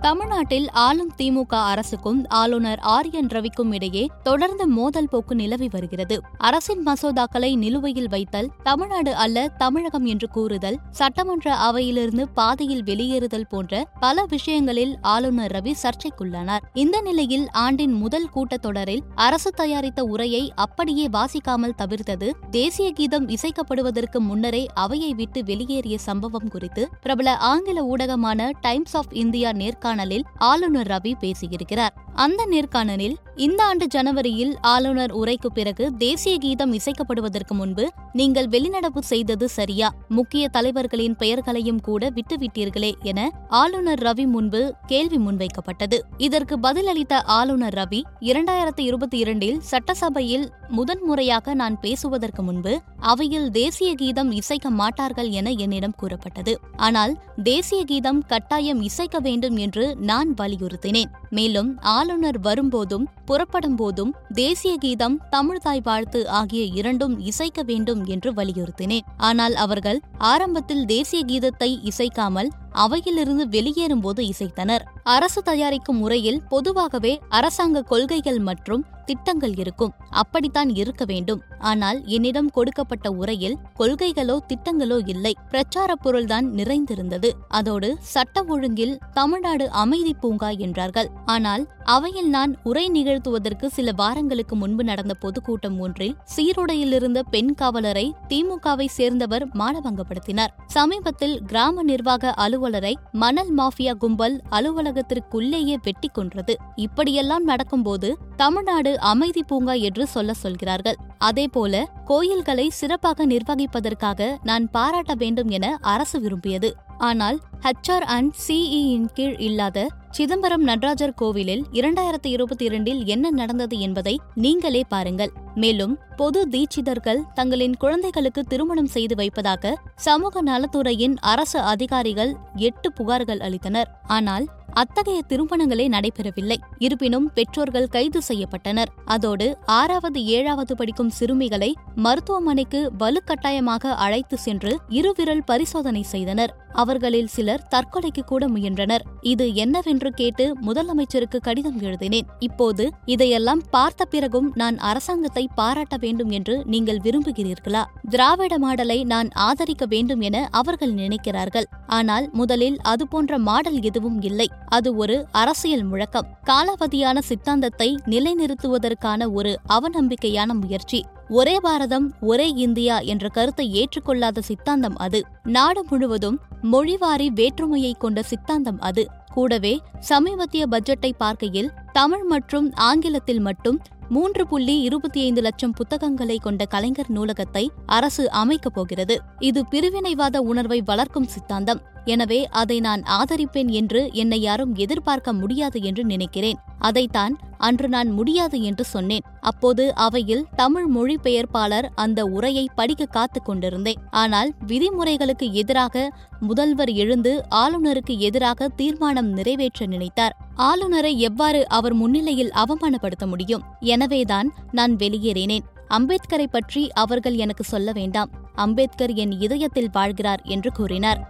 தமிழ்நாட்டில் ஆளும் திமுக அரசுக்கும் ஆளுநர் ஆர் என் ரவிக்கும் இடையே தொடர்ந்து மோதல் போக்கு நிலவி வருகிறது. அரசின் மசோதாக்களை நிலுவையில் வைத்தல் தமிழ்நாடு அல்ல தமிழகம் என்று கூறுதல் சட்டமன்ற அவையிலிருந்து பாதையில் வெளியேறுதல் போன்ற பல விஷயங்களில் ஆளுநர் ரவி சர்ச்சைக்குள்ளானார். இந்த நிலையில் ஆண்டின் முதல் கூட்டத்தொடரில் அரசு தயாரித்த உரையை அப்படியே வாசிக்காமல் தவிர்த்தது தேசிய கீதம் இசைக்கப்படுவதற்கு முன்னரே அவையை விட்டு வெளியேறிய சம்பவம் குறித்து பிரபல ஆங்கில ஊடகமான டைம்ஸ் ஆஃப் இந்தியா நேர்காணல் நேர்காணலில் ஆளுநர் ரவி பேசியிருக்கிறார். அந்த நேர்காணலில் இந்த ஆண்டு ஜனவரியில் ஆளுநர் உரைக்கு பிறகு தேசிய கீதம் இசைக்கப்படுவதற்கு முன்பு நீங்கள் வெளிநடப்பு செய்தது சரியா? முக்கிய தலைவர்களின் பெயர்களையும் கூட விட்டுவிட்டீர்களே என ஆளுநர் ரவி முன்பு கேள்வி முன்வைக்கப்பட்டது. இதற்கு பதிலளித்த ஆளுநர் ரவி இரண்டாயிரத்தி இருபத்தி இரண்டில் சட்டசபையில் முதன்முறையாக நான் பேசுவதற்கு முன்பு அவையில் தேசிய கீதம் இசைக்க மாட்டார்கள் என என்னிடம் கூறப்பட்டது. ஆனால் தேசிய கீதம் கட்டாயம் இசைக்க வேண்டும் என்று நான் வலியுறுத்தினேன். மேலும் ஆளுநர் வரும்போதும் புறப்படும் போதும் தேசிய கீதம் தமிழ்தாய் வாழ்த்து ஆகிய இரண்டும் இசைக்க வேண்டும் என்று வலியுறுத்தினேன். ஆனால் அவர்கள் ஆரம்பத்தில் தேசிய கீதத்தை இசைக்காமல் அவையிலிருந்து வெளியேறும்போது இசைத்தனர். அரசு தயாரிக்கும் முறையில் பொதுவாகவே அரசாங்க கொள்கைகள் மற்றும் திட்டங்கள் இருக்கும். அப்படித்தான் இருக்க வேண்டும். ஆனால் என்னிடம் கொடுக்கப்பட்ட உரையில் கொள்கைகளோ திட்டங்களோ இல்லை. பிரச்சார பொருள்தான் நிறைந்திருந்தது. அதோடு சட்ட ஒழுங்கில் தமிழ்நாடு அமைதி பூங்கா என்றார்கள். ஆனால் அவையில் நான் உரை நிகழ்த்துவதற்கு சில வாரங்களுக்கு முன்பு நடந்த பொதுக்கூட்டம் ஒன்றில் சீருடையிலிருந்த பெண் காவலரை திமுகவை சேர்ந்தவர் மானபங்கப்படுத்தினார். சமீபத்தில் கிராம நிர்வாக அலுவலரை மணல் மாஃபியா கும்பல் அலுவலகத்திற்குள்ளேயே வெட்டி கொன்றது. இப்படியெல்லாம் நடக்கும்போது தமிழ்நாடு அமைதி பூங்கா என்று சொல்ல சொல்கிறார்கள். அதேபோல கோயில்களை சிறப்பாக நிர்வகிப்பதற்காக நான் பாராட்ட வேண்டும் என அரசு விரும்பியது. ஆனால் ஹெச்ஆர் அண்ட் சிஇயின் கீழ் இல்லாத சிதம்பரம் நடராஜர் கோவிலில் இரண்டாயிரத்தி இருபத்தி இரண்டில் என்ன நடந்தது என்பதை நீங்களே பாருங்கள். மேலும் பொது தீட்சிதர்கள் தங்களின் குழந்தைகளுக்கு திருமணம் செய்து வைப்பதாக சமூக நலத்துறையின் அரசு அதிகாரிகள் எட்டு புகார்கள் அளித்தனர். ஆனால் அத்தகைய திருமணங்களே நடைபெறவில்லை. இருப்பினும் பெற்றோர்கள் கைது செய்யப்பட்டனர். அதோடு ஆறாவது ஏழாவது படிக்கும் சிறுமிகளை மருத்துவமனைக்கு வலுக்கட்டாயமாக அழைத்து சென்று இருவிரல் பரிசோதனை செய்தனர். அவர்களில் சிலர் தற்கொலைக்கு கூட முயன்றனர். இது என்னவென்று கேட்டு முதலமைச்சருக்கு கடிதம் எழுதினேன். இப்போது இதையெல்லாம் பார்த்த பிறகும் நான் அரசாங்கத்தை பாராட்ட வேண்டும் என்று நீங்கள் விரும்புகிறீர்களா? திராவிட மாடலை நான் ஆதரிக்க வேண்டும் என அவர்கள் நினைக்கிறார்கள். ஆனால் முதலில் அதுபோன்ற மாடல் எதுவும் இல்லை. அது ஒரு அரசியல் முழக்கம். காலாவதியான சித்தாந்தத்தை நிலைநிறுத்துவதற்கான ஒரு அவநம்பிக்கையான முயற்சி. ஒரே பாரதம் ஒரே இந்தியா என்ற கருத்தை ஏற்றுக்கொள்ளாத சித்தாந்தம் அது. நாடு முழுவதும் மொழிவாரி வேற்றுமையை கொண்ட சித்தாந்தம் அது. கூடவே சமீபத்திய பட்ஜெட்டை பார்க்கையில் தமிழ் மற்றும் ஆங்கிலத்தில் மட்டும் மூன்று புள்ளி இருபத்தி ஐந்து லட்சம் புத்தகங்களை கொண்ட கலைஞர் நூலகத்தை அரசு அமைக்கப் போகிறது. இது பிரிவினைவாத உணர்வை வளர்க்கும் சித்தாந்தம். எனவே அதை நான் ஆதரிப்பேன் என்று என்னை யாரும் எதிர்பார்க்க முடியாது என்று நினைக்கிறேன். அதைத்தான் அன்று நான் முடியாது என்று சொன்னேன். அப்போது அவையில் தமிழ் மொழிபெயர்ப்பாளர் அந்த உரையை படிக்க காத்துக் கொண்டிருந்தேன். ஆனால் விதிமுறைகளுக்கு எதிராக முதல்வர் எழுந்து ஆளுநருக்கு எதிராக தீர்மானம் நிறைவேற்ற நினைத்தார். ஆளுநரை எவ்வாறு அவர் முன்னிலையில் அவமானப்படுத்த முடியும்? எனவேதான் நான் வெளியேறினேன். அம்பேத்கரை பற்றி அவர்கள் எனக்கு சொல்ல வேண்டாம். அம்பேத்கர் என் இதயத்தில் வாழ்கிறார் என்று கூறினார்.